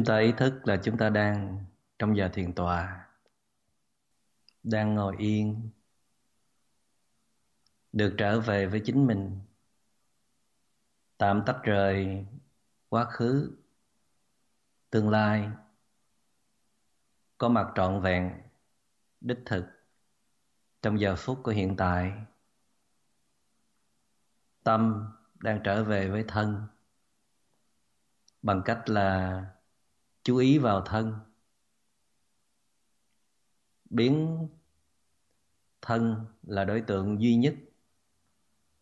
chúng ta ý thức là chúng ta đang trong giờ thiền tọa đang ngồi yên, được trở về với chính mình. Tạm tách rời quá khứ, tương lai, có mặt trọn vẹn, đích thực trong giờ phút của hiện tại. Tâm đang trở về với thân bằng cách là chú ý vào thân. Biến thân là đối tượng duy nhất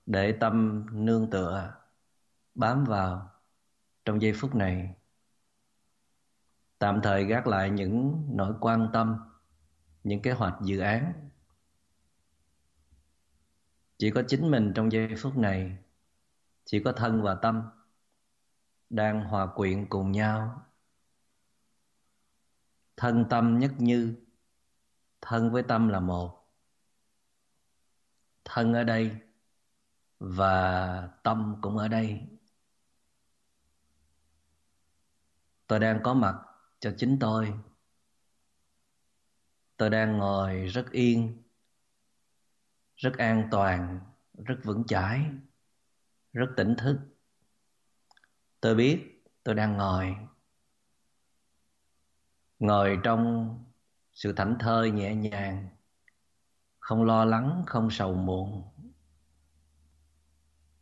để tâm nương tựa, bám vào trong giây phút này. Tạm thời gác lại những nỗi quan tâm, những kế hoạch dự án. Chỉ có chính mình trong giây phút này, chỉ có thân và tâm đang hòa quyện cùng nhau thân tâm nhất như, thân với tâm là một. Thân ở đây và tâm cũng ở đây. Tôi đang có mặt cho chính tôi. Tôi đang ngồi rất yên, rất an toàn, rất vững chãi, rất tỉnh thức. Tôi biết tôi đang ngồi ngồi trong sự thảnh thơi nhẹ nhàng, không lo lắng, không sầu muộn.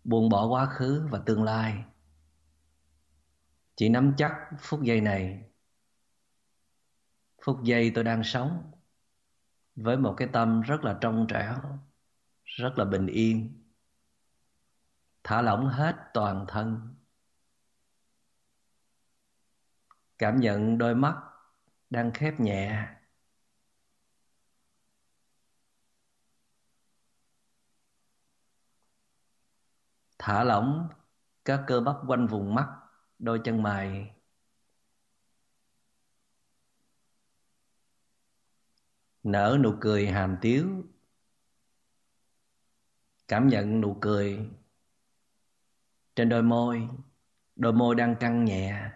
Buông bỏ quá khứ và tương lai. Chỉ nắm chắc phút giây này. Phút giây tôi đang sống với một cái tâm rất là trong trẻo, rất là bình yên, thả lỏng hết toàn thân. Cảm nhận đôi mắt đang khép nhẹ. Thả lỏng các cơ bắp quanh vùng mắt, đôi chân mày. Nở nụ cười hàm tiếu. Cảm nhận nụ cười trên đôi môi. Đôi môi đang căng nhẹ.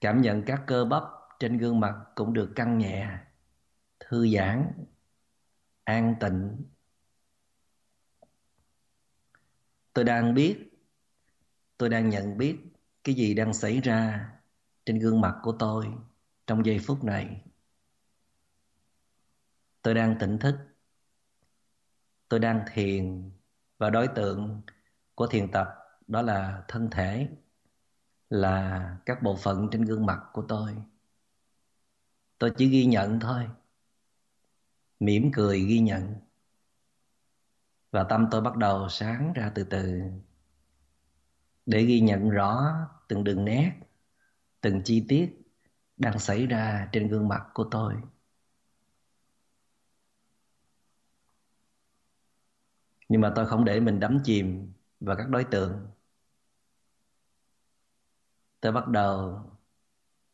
Cảm nhận các cơ bắp trên gương mặt cũng được căng nhẹ, thư giãn, an tịnh. Tôi đang biết, tôi đang nhận biết cái gì đang xảy ra trên gương mặt của tôi trong giây phút này. Tôi đang tỉnh thức, tôi đang thiền và đối tượng của thiền tập đó là thân thể là các bộ phận trên gương mặt của tôi. Tôi chỉ ghi nhận thôi. Mỉm cười ghi nhận. Và tâm tôi bắt đầu sáng ra từ từ. Để ghi nhận rõ từng đường nét, từng chi tiết đang xảy ra trên gương mặt của tôi. Nhưng mà tôi không để mình đắm chìm vào các đối tượng tôi bắt đầu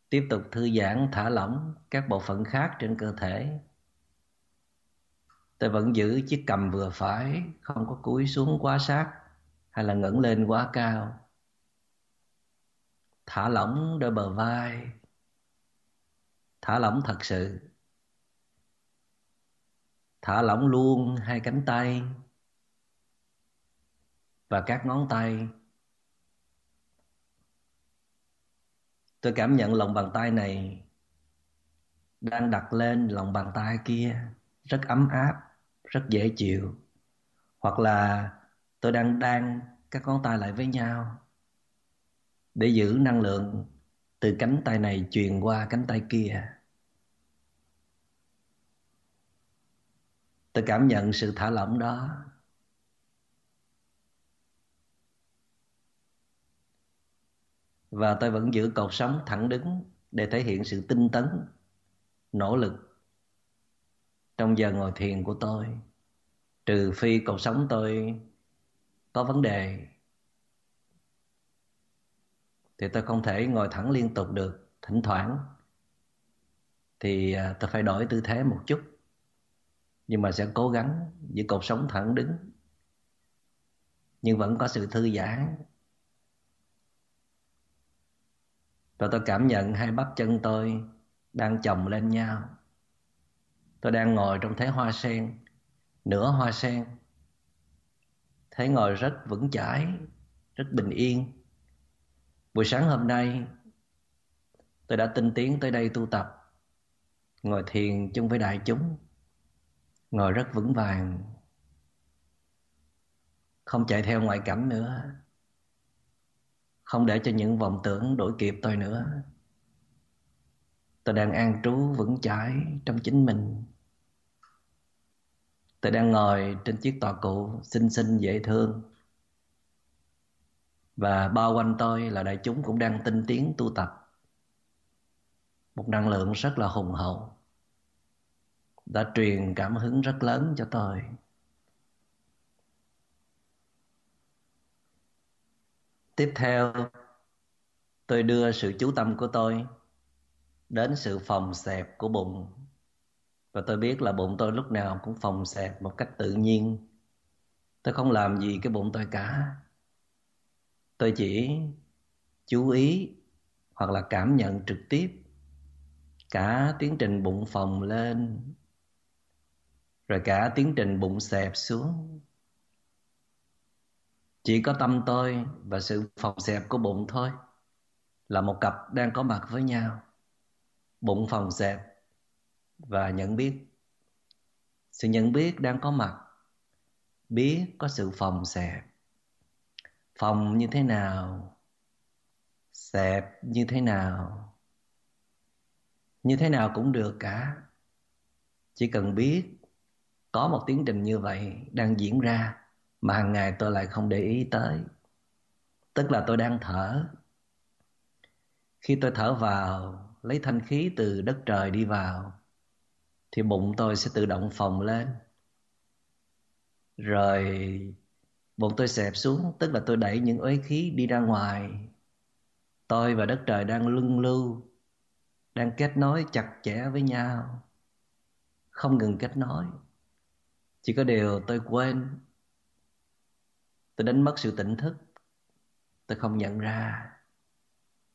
tiếp tục thư giãn, thả lỏng các bộ phận khác trên cơ thể. Tôi vẫn giữ chiếc cầm vừa phải, không có cúi xuống quá sát hay là ngẩng lên quá cao. Thả lỏng đôi bờ vai. Thả lỏng thật sự. Thả lỏng luôn hai cánh tay và các ngón tay. Tôi cảm nhận lòng bàn tay này đang đặt lên lòng bàn tay kia, rất ấm áp, rất dễ chịu. Hoặc là tôi đang đan các ngón tay lại với nhau để giữ năng lượng từ cánh tay này truyền qua cánh tay kia. Tôi cảm nhận sự thả lỏng đó. Và tôi vẫn giữ cột sống thẳng đứng để thể hiện sự tinh tấn, nỗ lực trong giờ ngồi thiền của tôi. Trừ phi cột sống tôi có vấn đề, thì tôi không thể ngồi thẳng liên tục được, thỉnh thoảng. Thì à, tôi phải đổi tư thế một chút, nhưng mà sẽ cố gắng giữ cột sống thẳng đứng. Nhưng vẫn có sự thư giãn Rồi tôi cảm nhận hai bắp chân tôi đang chồng lên nhau. Tôi đang ngồi trong thế hoa sen, nửa hoa sen. Thế ngồi rất vững chãi, rất bình yên. Buổi sáng hôm nay, tôi đã tinh tiến tới đây tu tập, ngồi thiền chung với đại chúng, ngồi rất vững vàng, không chạy theo ngoại cảnh nữa không để cho những vọng tưởng đuổi kịp tôi nữa. Tôi đang an trú vững chãi trong chính mình. Tôi đang ngồi trên chiếc tòa cụ xinh xinh dễ thương. Và bao quanh tôi là đại chúng cũng đang tinh tiến tu tập. Một năng lượng rất là hùng hậu, đã truyền cảm hứng rất lớn cho tôi. Tiếp theo, tôi đưa sự chú tâm của tôi đến sự phòng xẹp của bụng. Và tôi biết là bụng tôi lúc nào cũng phòng xẹp một cách tự nhiên. Tôi không làm gì cái bụng tôi cả. Tôi chỉ chú ý hoặc là cảm nhận trực tiếp cả tiến trình bụng phồng lên, rồi cả tiến trình bụng xẹp xuống chỉ có tâm tôi và sự phòng xẹp của bụng thôi. Là một cặp đang có mặt với nhau. Bụng phòng xẹp và nhận biết. Sự nhận biết đang có mặt. Biết có sự phòng xẹp. Phòng như thế nào? Xẹp như thế nào? Như thế nào cũng được cả. Chỉ cần biết có một tiến trình như vậy đang diễn ra mà hàng ngày tôi lại không để ý tới. Tức là tôi đang thở. Khi tôi thở vào, lấy thanh khí từ đất trời đi vào, thì bụng tôi sẽ tự động phồng lên. Rồi bụng tôi xẹp xuống, tức là tôi đẩy những uế khí đi ra ngoài. Tôi và đất trời đang luân lưu, đang kết nối chặt chẽ với nhau. Không ngừng kết nối. Chỉ có điều tôi quên tôi đánh mất sự tỉnh thức. Tôi không nhận ra.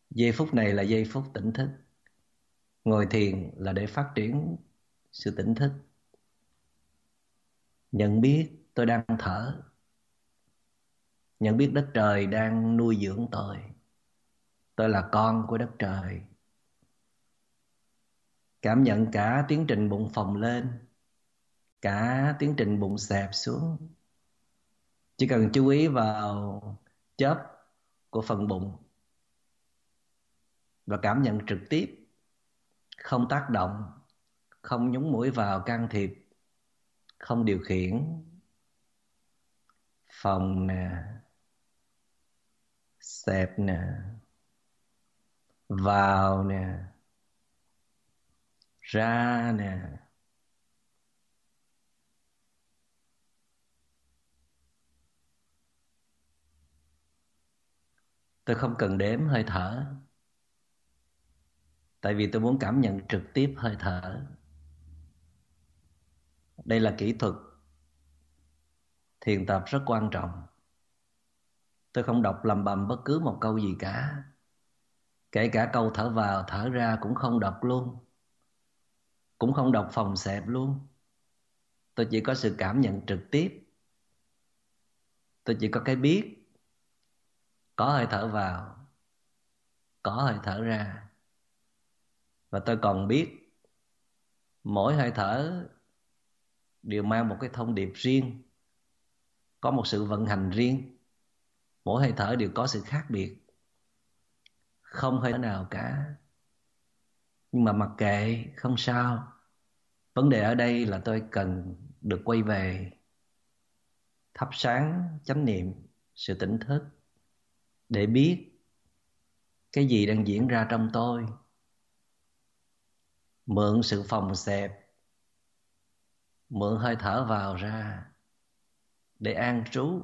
Giây phút này là giây phút tỉnh thức. Ngồi thiền là để phát triển sự tỉnh thức. Nhận biết tôi đang thở. Nhận biết đất trời đang nuôi dưỡng tôi. Tôi là con của đất trời. Cảm nhận cả tiến trình bụng phồng lên, cả tiến trình bụng xẹp xuống chỉ cần chú ý vào chớp của phần bụng và cảm nhận trực tiếp, không tác động, không nhúng mũi vào can thiệp, không điều khiển phòng nè, xẹp nè, vào nè, ra nè tôi không cần đếm, hơi thở. Tại vì tôi muốn cảm nhận trực tiếp hơi thở. Đây là kỹ thuật thiền tập rất quan trọng. Tôi không đọc lầm bầm bất cứ một câu gì cả. Kể cả câu thở vào, thở ra cũng không đọc luôn. Cũng không đọc phòng xẹp luôn. Tôi chỉ có sự cảm nhận trực tiếp. Tôi chỉ có cái biết có hơi thở vào. Có hơi thở ra. Và tôi còn biết mỗi hơi thở đều mang một cái thông điệp riêng. Có một sự vận hành riêng. Mỗi hơi thở đều có sự khác biệt. Không hơi thở nào cả. Nhưng mà mặc kệ, không sao. Vấn đề ở đây là tôi cần được quay về, thắp sáng, chánh niệm, sự tỉnh thức để biết cái gì đang diễn ra trong tôi. Mượn sự phòng xẹp, mượn hơi thở vào ra để an trú,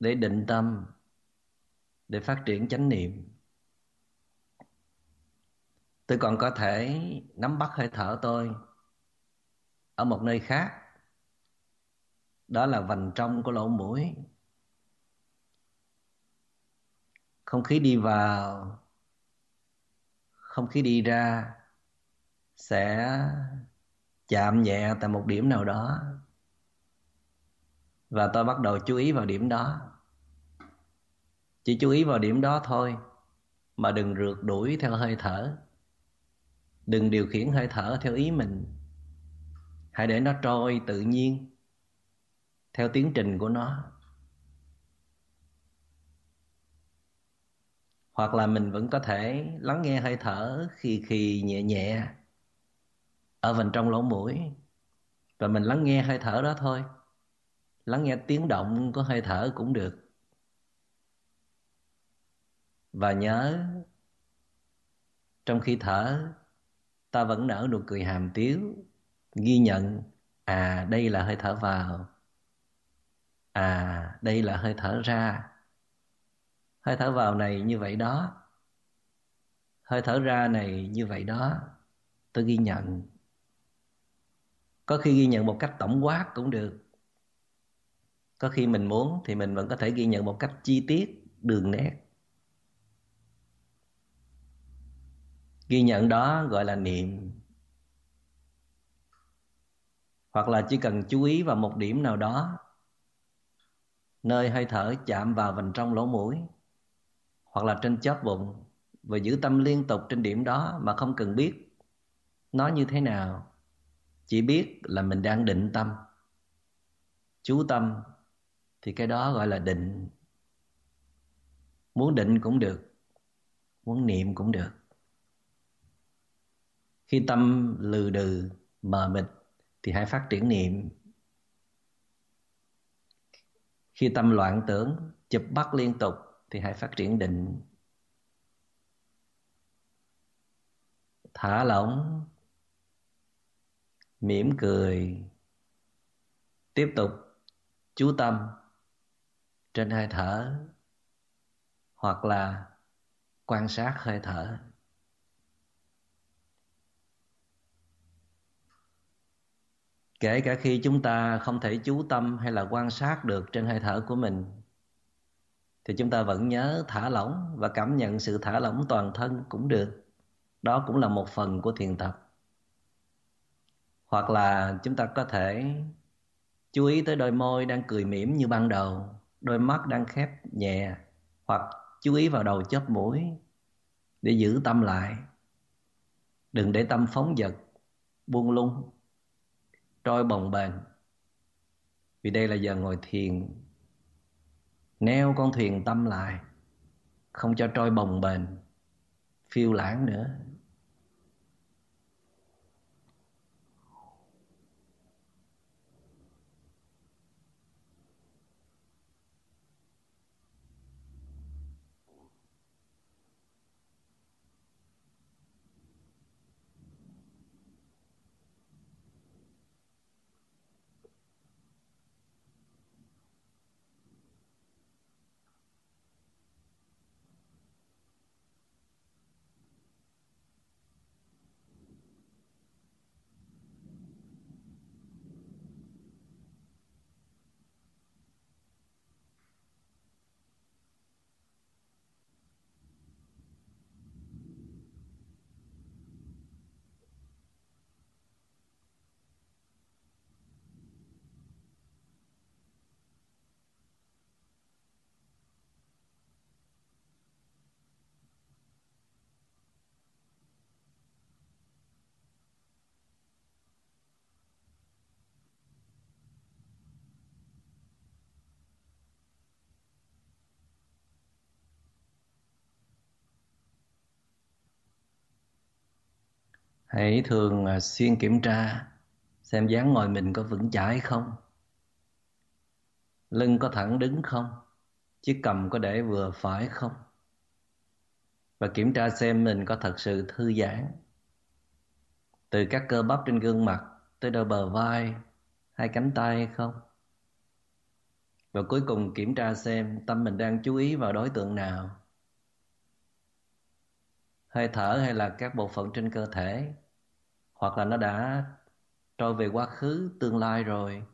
để định tâm, để phát triển chánh niệm. Tôi còn có thể nắm bắt hơi thở tôi ở một nơi khác. Đó là vành trong của lỗ mũi. Không khí đi vào, không khí đi ra sẽ chạm nhẹ tại một điểm nào đó. Và tôi bắt đầu chú ý vào điểm đó. Chỉ chú ý vào điểm đó thôi, mà đừng rượt đuổi theo hơi thở. Đừng điều khiển hơi thở theo ý mình. Hãy để nó trôi tự nhiên theo tiến trình của nó. Hoặc là mình vẫn có thể lắng nghe hơi thở khi khi nhẹ nhẹ ở bên trong lỗ mũi. Và mình lắng nghe hơi thở đó thôi. Lắng nghe tiếng động của hơi thở cũng được. Và nhớ, trong khi thở, ta vẫn nở nụ cười hàm tiếu, ghi nhận à đây là hơi thở vào. À đây là hơi thở ra hơi thở vào này như vậy đó. Hơi thở ra này như vậy đó. Tôi ghi nhận. Có khi ghi nhận một cách tổng quát cũng được. Có khi mình muốn thì mình vẫn có thể ghi nhận một cách chi tiết, đường nét. Ghi nhận đó gọi là niệm. Hoặc là chỉ cần chú ý vào một điểm nào đó, nơi hơi thở chạm vào vành trong lỗ mũi hoặc là trên chóp bụng và giữ tâm liên tục trên điểm đó mà không cần biết nó như thế nào. Chỉ biết là mình đang định tâm. Chú tâm thì cái đó gọi là định. Muốn định cũng được, muốn niệm cũng được. Khi tâm lừ đừ, mờ mịt thì hãy phát triển niệm. Khi tâm loạn tưởng, chụp bắt liên tục thì hãy phát triển định. Thả lỏng. Mỉm cười. Tiếp tục chú tâm trên hơi thở hoặc là quan sát hơi thở. Kể cả khi chúng ta không thể chú tâm hay là quan sát được trên hơi thở của mình thì chúng ta vẫn nhớ thả lỏng và cảm nhận sự thả lỏng toàn thân cũng được. Đó cũng là một phần của thiền tập. Hoặc là chúng ta có thể chú ý tới đôi môi đang cười mỉm như ban đầu, đôi mắt đang khép nhẹ, hoặc chú ý vào đầu chớp mũi để giữ tâm lại. Đừng để tâm phóng dật, buông lung, trôi bồng bềnh. Vì đây là giờ ngồi thiền neo con thuyền tâm lại không cho trôi bồng bềnh phiêu lãng nữa. Hãy thường à, xuyên kiểm tra xem dáng ngồi mình có vững chãi không, lưng có thẳng đứng không, chiếc cầm có để vừa phải không, và kiểm tra xem mình có thật sự thư giãn. Từ các cơ bắp trên gương mặt tới đôi bờ vai, hai cánh tay không? Và cuối cùng kiểm tra xem tâm mình đang chú ý vào đối tượng nào. Hơi thở hay là các bộ phận trên cơ thể? Hoặc là nó đã trôi về quá khứ tương lai rồi.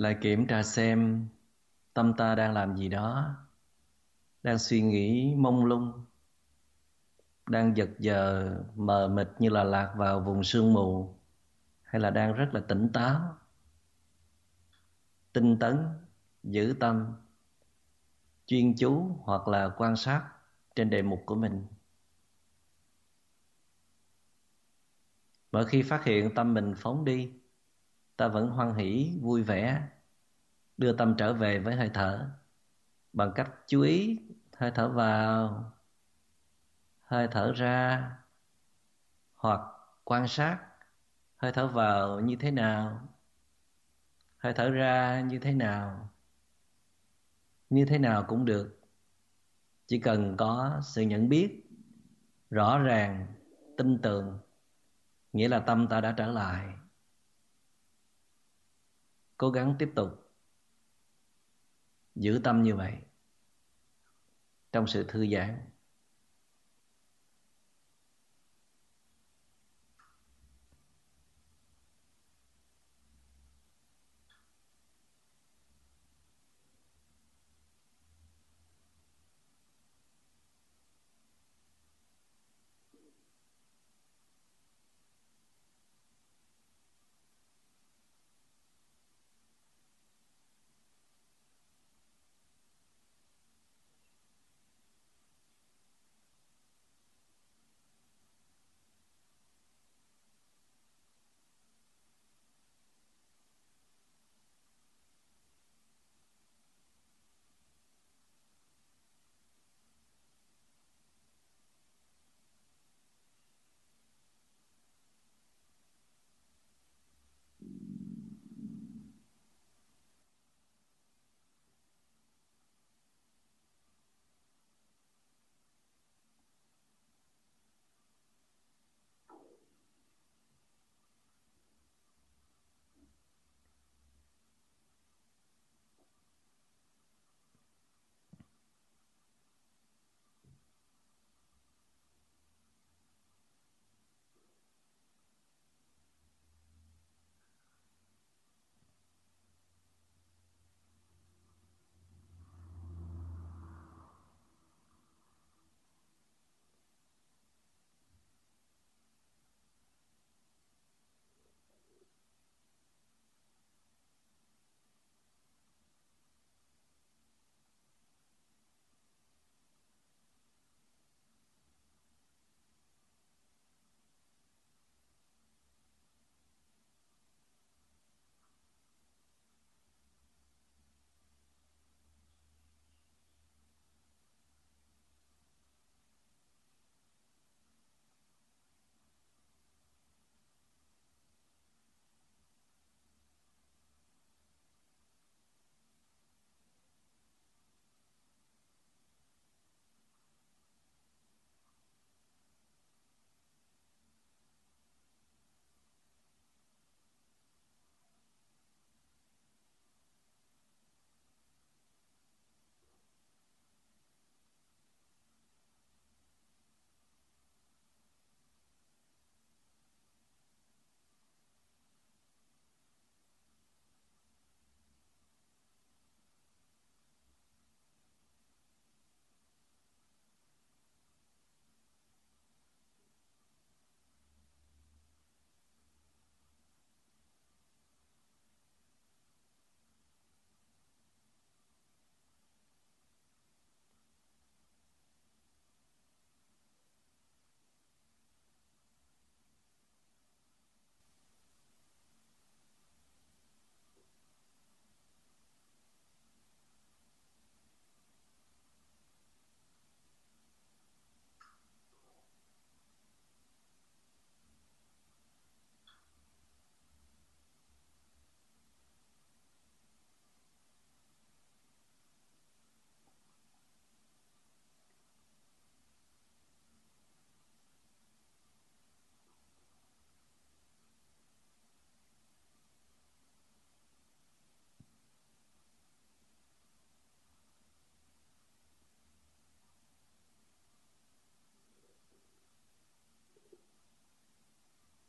Lại kiểm tra xem tâm ta đang làm gì đó, đang suy nghĩ, mông lung, đang giật giờ, mờ mịt như là lạc vào vùng sương mù, hay là đang rất là tỉnh táo. Tinh tấn, giữ tâm, chuyên chú hoặc là quan sát trên đề mục của mình. Mỗi khi phát hiện tâm mình phóng đi ta vẫn hoan hỷ, vui vẻ, đưa tâm trở về với hơi thở. Bằng cách chú ý hơi thở vào, hơi thở ra, hoặc quan sát hơi thở vào như thế nào, hơi thở ra như thế nào, như thế nào cũng được. Chỉ cần có sự nhận biết, rõ ràng, tin tưởng, nghĩa là tâm ta đã trở lại cố gắng tiếp tục. Giữ tâm như vậy. Trong sự thư giãn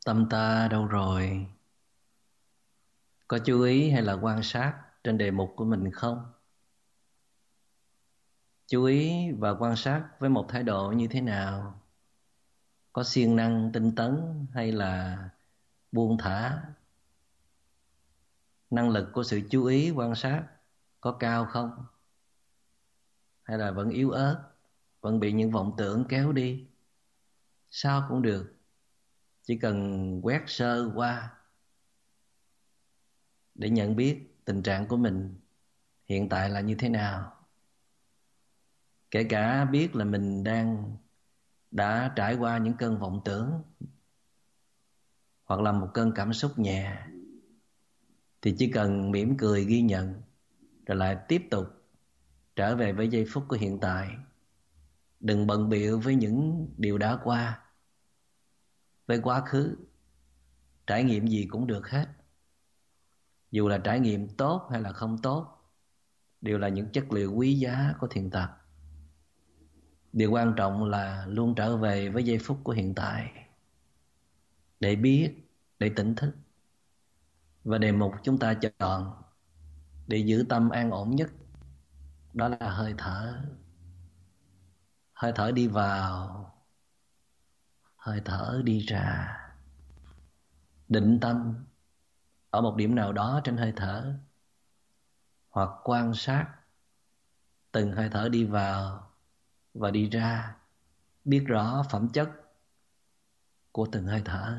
tâm ta đâu rồi? Có chú ý hay là quan sát trên đề mục của mình không? Chú ý và quan sát với một thái độ như thế nào? Có siêng năng tinh tấn hay là buông thả? Năng lực của sự chú ý quan sát có cao không? Hay là vẫn yếu ớt, vẫn bị những vọng tưởng kéo đi? Sao cũng được chỉ cần quét sơ qua để nhận biết tình trạng của mình hiện tại là như thế nào. Kể cả biết là mình đang đã trải qua những cơn vọng tưởng hoặc là một cơn cảm xúc nhẹ, thì chỉ cần mỉm cười ghi nhận rồi lại tiếp tục trở về với giây phút của hiện tại. Đừng bận biệu với những điều đã qua với quá khứ. Trải nghiệm gì cũng được hết. Dù là trải nghiệm tốt hay là không tốt, đều là những chất liệu quý giá của thiền tập. Điều quan trọng là luôn trở về với giây phút của hiện tại, để biết, để tỉnh thức. Và đề mục chúng ta chọn để giữ tâm an ổn nhất, đó là hơi thở. Hơi thở đi vào hơi thở đi ra. Định tâm ở một điểm nào đó trên hơi thở, hoặc quan sát từng hơi thở đi vào và đi ra, biết rõ phẩm chất của từng hơi thở.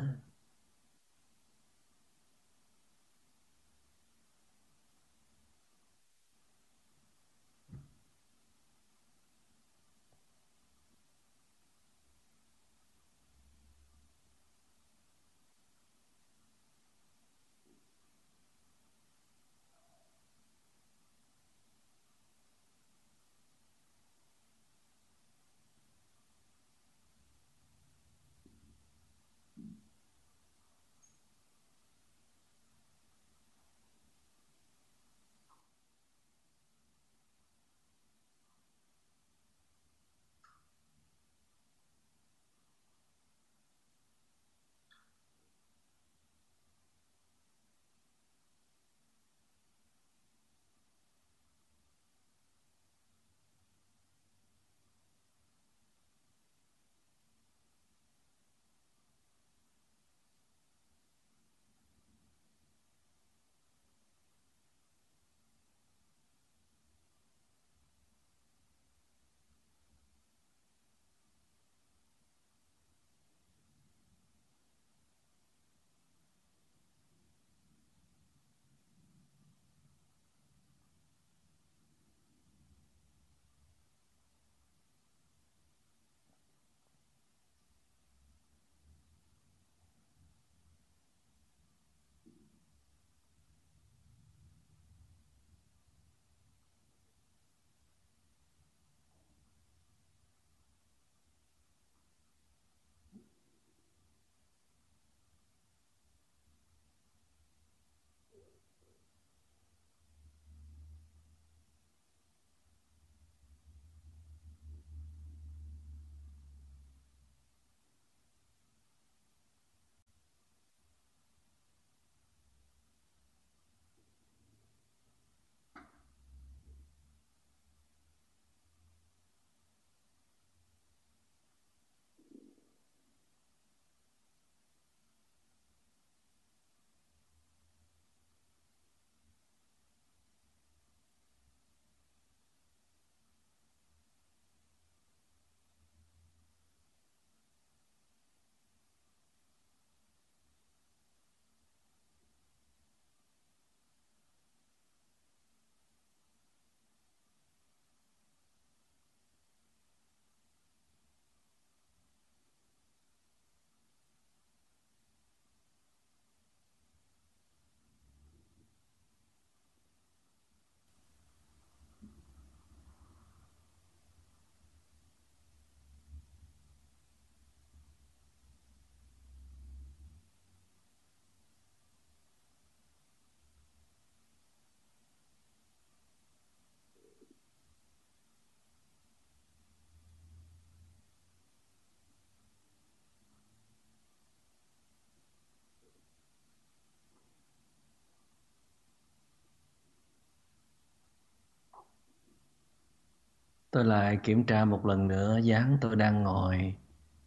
Tôi lại kiểm tra một lần nữa, dáng tôi đang ngồi,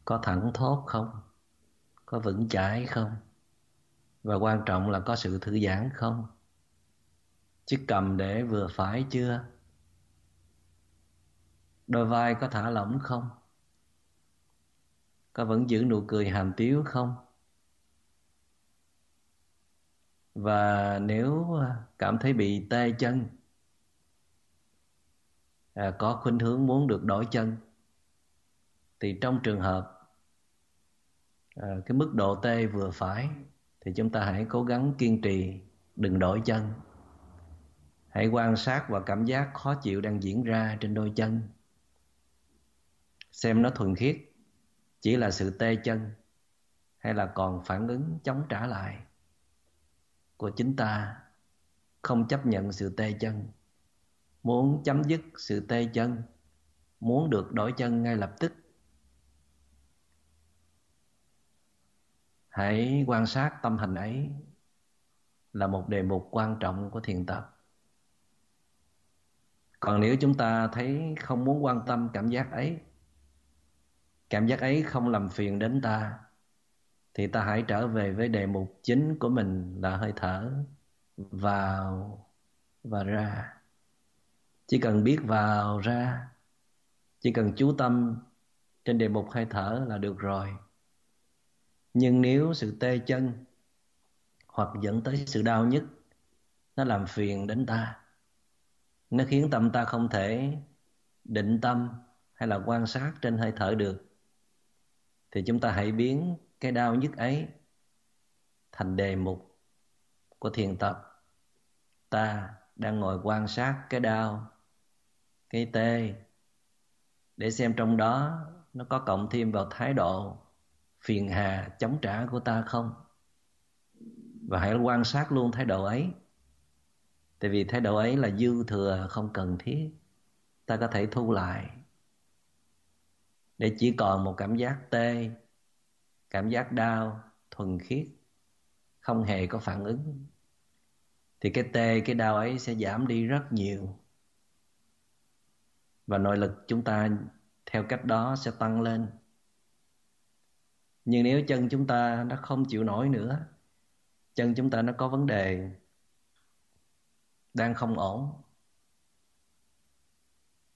có thẳng thốt không? Có vững chãi không? Và quan trọng là có sự thư giãn không? Chiếc cầm để vừa phải chưa? Đôi vai có thả lỏng không? Có vẫn giữ nụ cười hàm tiếu không? Và nếu cảm thấy bị tê chân à, có khuynh hướng muốn được đổi chân. Thì trong trường hợp à, cái mức độ tê vừa phải thì chúng ta hãy cố gắng kiên trì đừng đổi chân. Hãy quan sát và cảm giác khó chịu đang diễn ra trên đôi chân. Xem nó thuần khiết chỉ là sự tê chân hay là còn phản ứng chống trả lại của chính ta không chấp nhận sự tê chân muốn chấm dứt sự tê chân, muốn được đổi chân ngay lập tức. Hãy quan sát tâm hành ấy là một đề mục quan trọng của thiền tập. Còn nếu chúng ta thấy không muốn quan tâm cảm giác ấy, cảm giác ấy không làm phiền đến ta, thì ta hãy trở về với đề mục chính của mình là hơi thở vào và ra chỉ cần biết vào ra, chỉ cần chú tâm trên đề mục hơi thở là được rồi. Nhưng nếu sự tê chân hoặc dẫn tới sự đau nhức, nó làm phiền đến ta. Nó khiến tâm ta không thể định tâm hay là quan sát trên hơi thở được. Thì chúng ta hãy biến cái đau nhức ấy thành đề mục của thiền tập. Ta đang ngồi quan sát cái đau cái tê để xem trong đó nó có cộng thêm vào thái độ phiền hà, chống trả của ta không? Và hãy quan sát luôn thái độ ấy. Tại vì thái độ ấy là dư thừa, không cần thiết. Ta có thể thu lại. Để chỉ còn một cảm giác tê, cảm giác đau, thuần khiết, không hề có phản ứng, thì cái tê, cái đau ấy sẽ giảm đi rất nhiều và nội lực chúng ta theo cách đó sẽ tăng lên. Nhưng nếu chân chúng ta nó không chịu nổi nữa, chân chúng ta nó có vấn đề đang không ổn,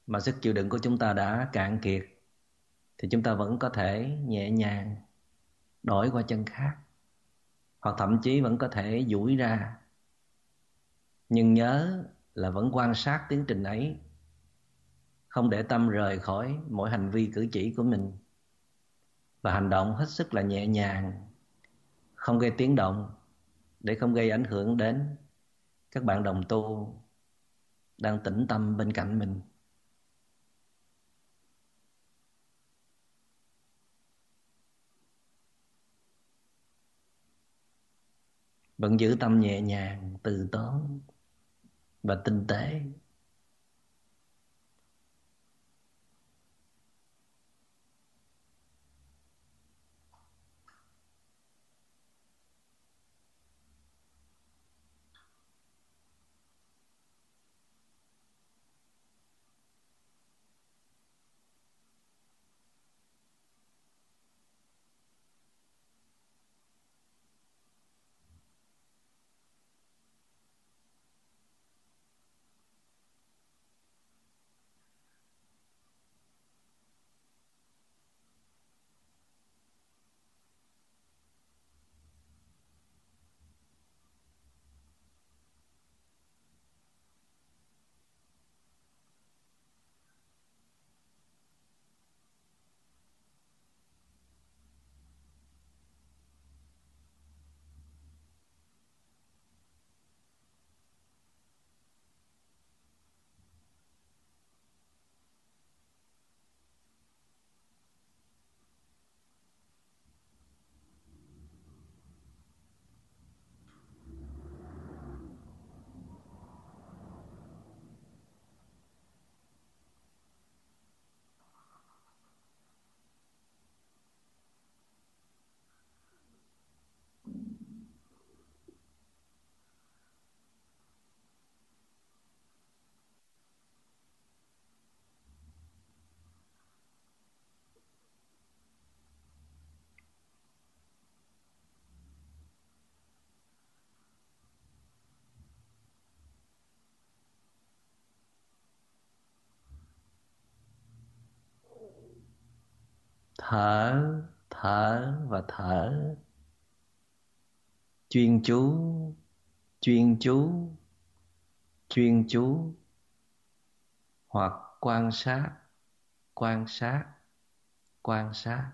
mà sức chịu đựng của chúng ta đã cạn kiệt, thì chúng ta vẫn có thể nhẹ nhàng đổi qua chân khác, hoặc thậm chí vẫn có thể duỗi ra. Nhưng nhớ là vẫn quan sát tiến trình ấy không để tâm rời khỏi mỗi hành vi cử chỉ của mình. Và hành động hết sức là nhẹ nhàng, không gây tiếng động để không gây ảnh hưởng đến các bạn đồng tu đang tĩnh tâm bên cạnh mình. Vẫn giữ tâm nhẹ nhàng, từ tốn và tinh tế. Thở thở và thở, chuyên chú chuyên chú chuyên chú, hoặc quan sát quan sát quan sát.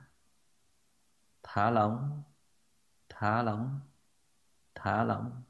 Thả lỏng thả lỏng thả lỏng.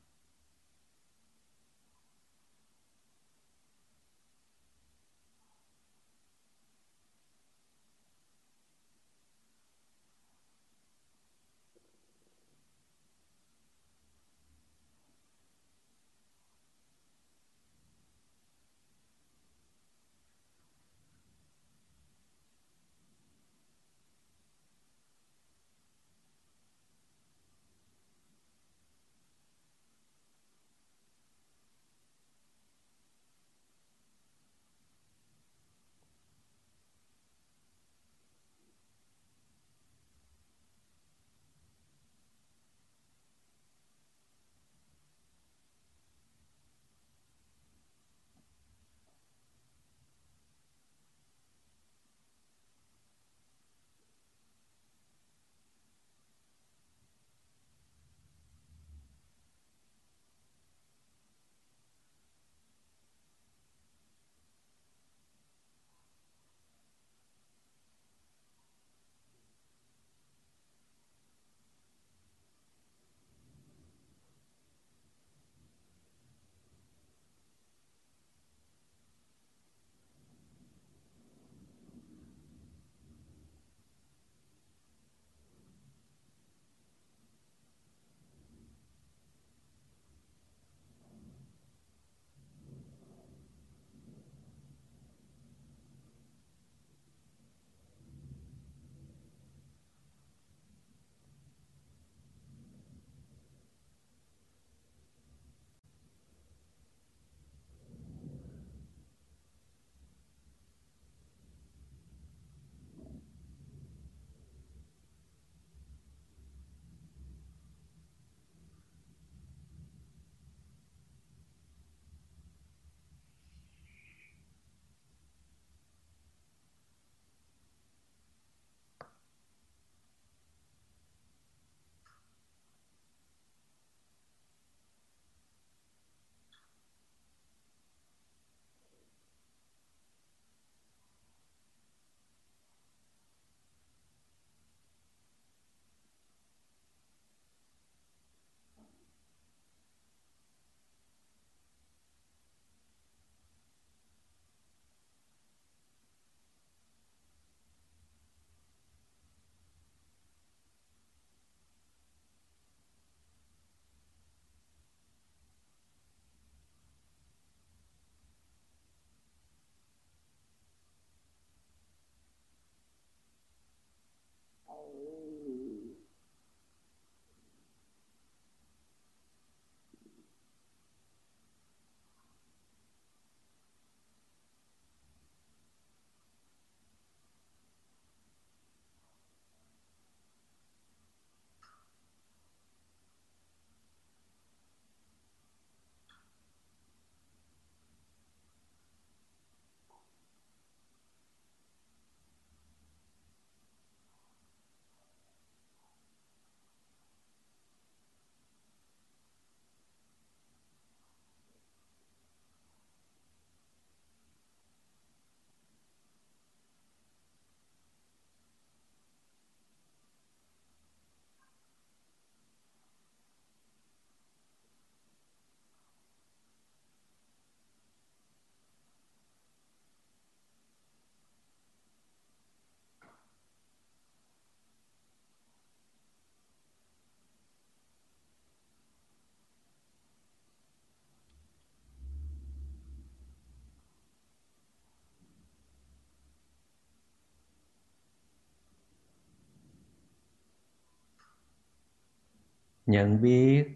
Nhận biết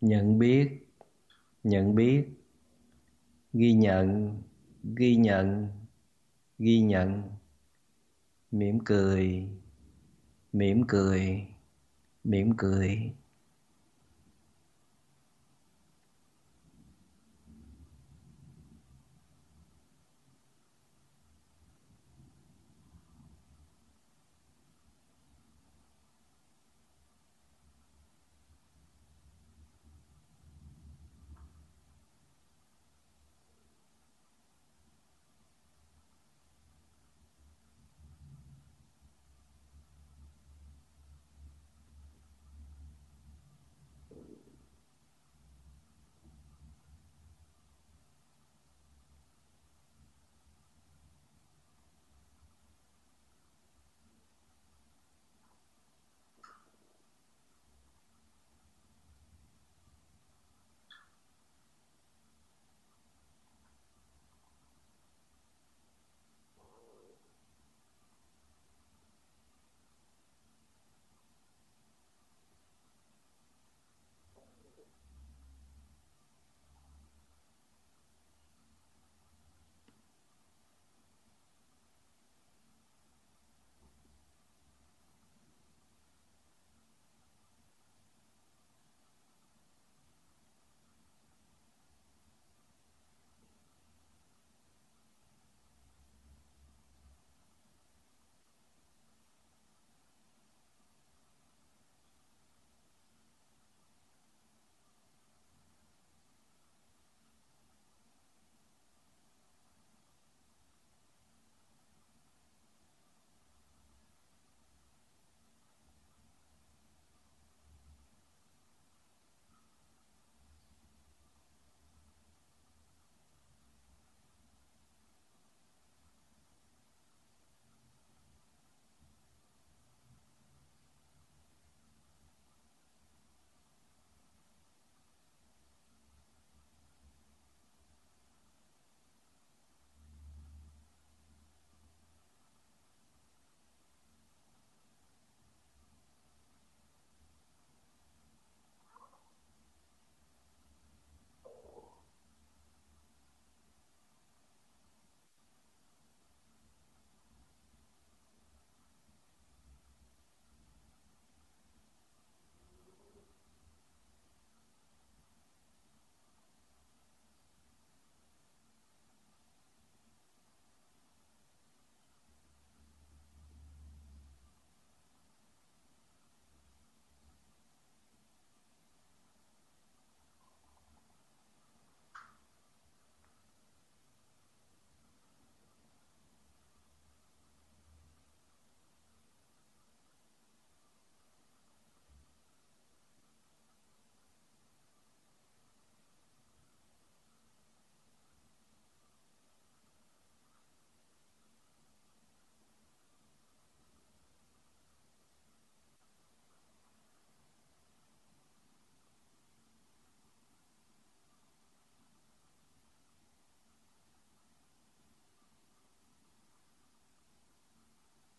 nhận biết nhận biết. Ghi nhận ghi nhận ghi nhận. Mỉm cười mỉm cười mỉm cười.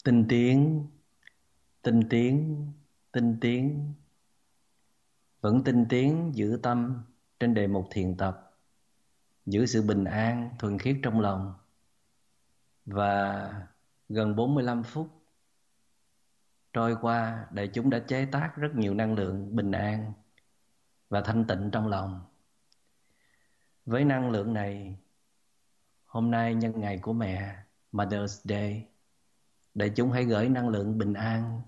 Tinh tiến tinh tiến tinh tiến. Vẫn tinh tiến, giữ tâm trên đề mục thiền tập, giữ sự bình an thuần khiết trong lòng. Và gần 45 phút trôi qua, đại chúng đã chế tác rất nhiều năng lượng bình an và thanh tịnh trong lòng. Với năng lượng này, hôm nay nhân ngày của mẹ, Mother's Day để chúng hãy gửi năng lượng bình an,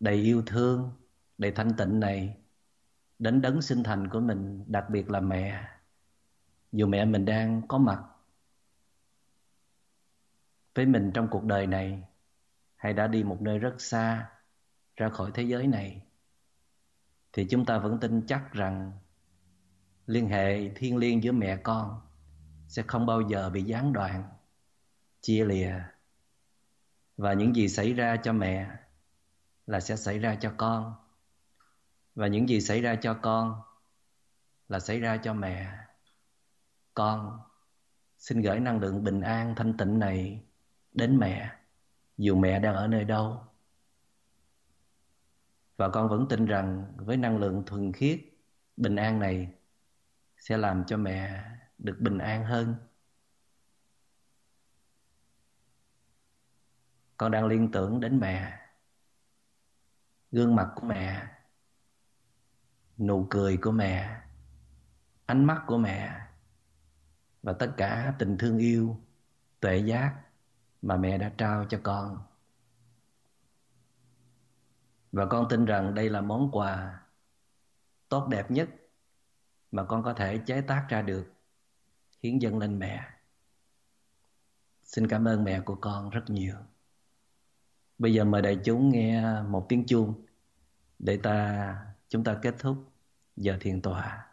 đầy yêu thương, đầy thanh tịnh này đến đấng sinh thành của mình, đặc biệt là mẹ. Dù mẹ mình đang có mặt với mình trong cuộc đời này, hay đã đi một nơi rất xa ra khỏi thế giới này, thì chúng ta vẫn tin chắc rằng liên hệ thiên liêng giữa mẹ con sẽ không bao giờ bị gián đoạn chia lìa. Và những gì xảy ra cho mẹ là sẽ xảy ra cho con. Và những gì xảy ra cho con là xảy ra cho mẹ. Con xin gửi năng lượng bình an thanh tịnh này đến mẹ, dù mẹ đang ở nơi đâu. Và con vẫn tin rằng với năng lượng thuần khiết, bình an này sẽ làm cho mẹ được bình an hơn. Con đang liên tưởng đến mẹ. Gương mặt của mẹ. Nụ cười của mẹ. Ánh mắt của mẹ. Và tất cả tình thương yêu, tuệ giác mà mẹ đã trao cho con. Và con tin rằng đây là món quà tốt đẹp nhất mà con có thể chế tác ra được, hiến dâng lên mẹ. Xin cảm ơn mẹ của con rất nhiều bây giờ mời đại chúng nghe một tiếng chuông để ta, chúng ta kết thúc giờ thiền tọa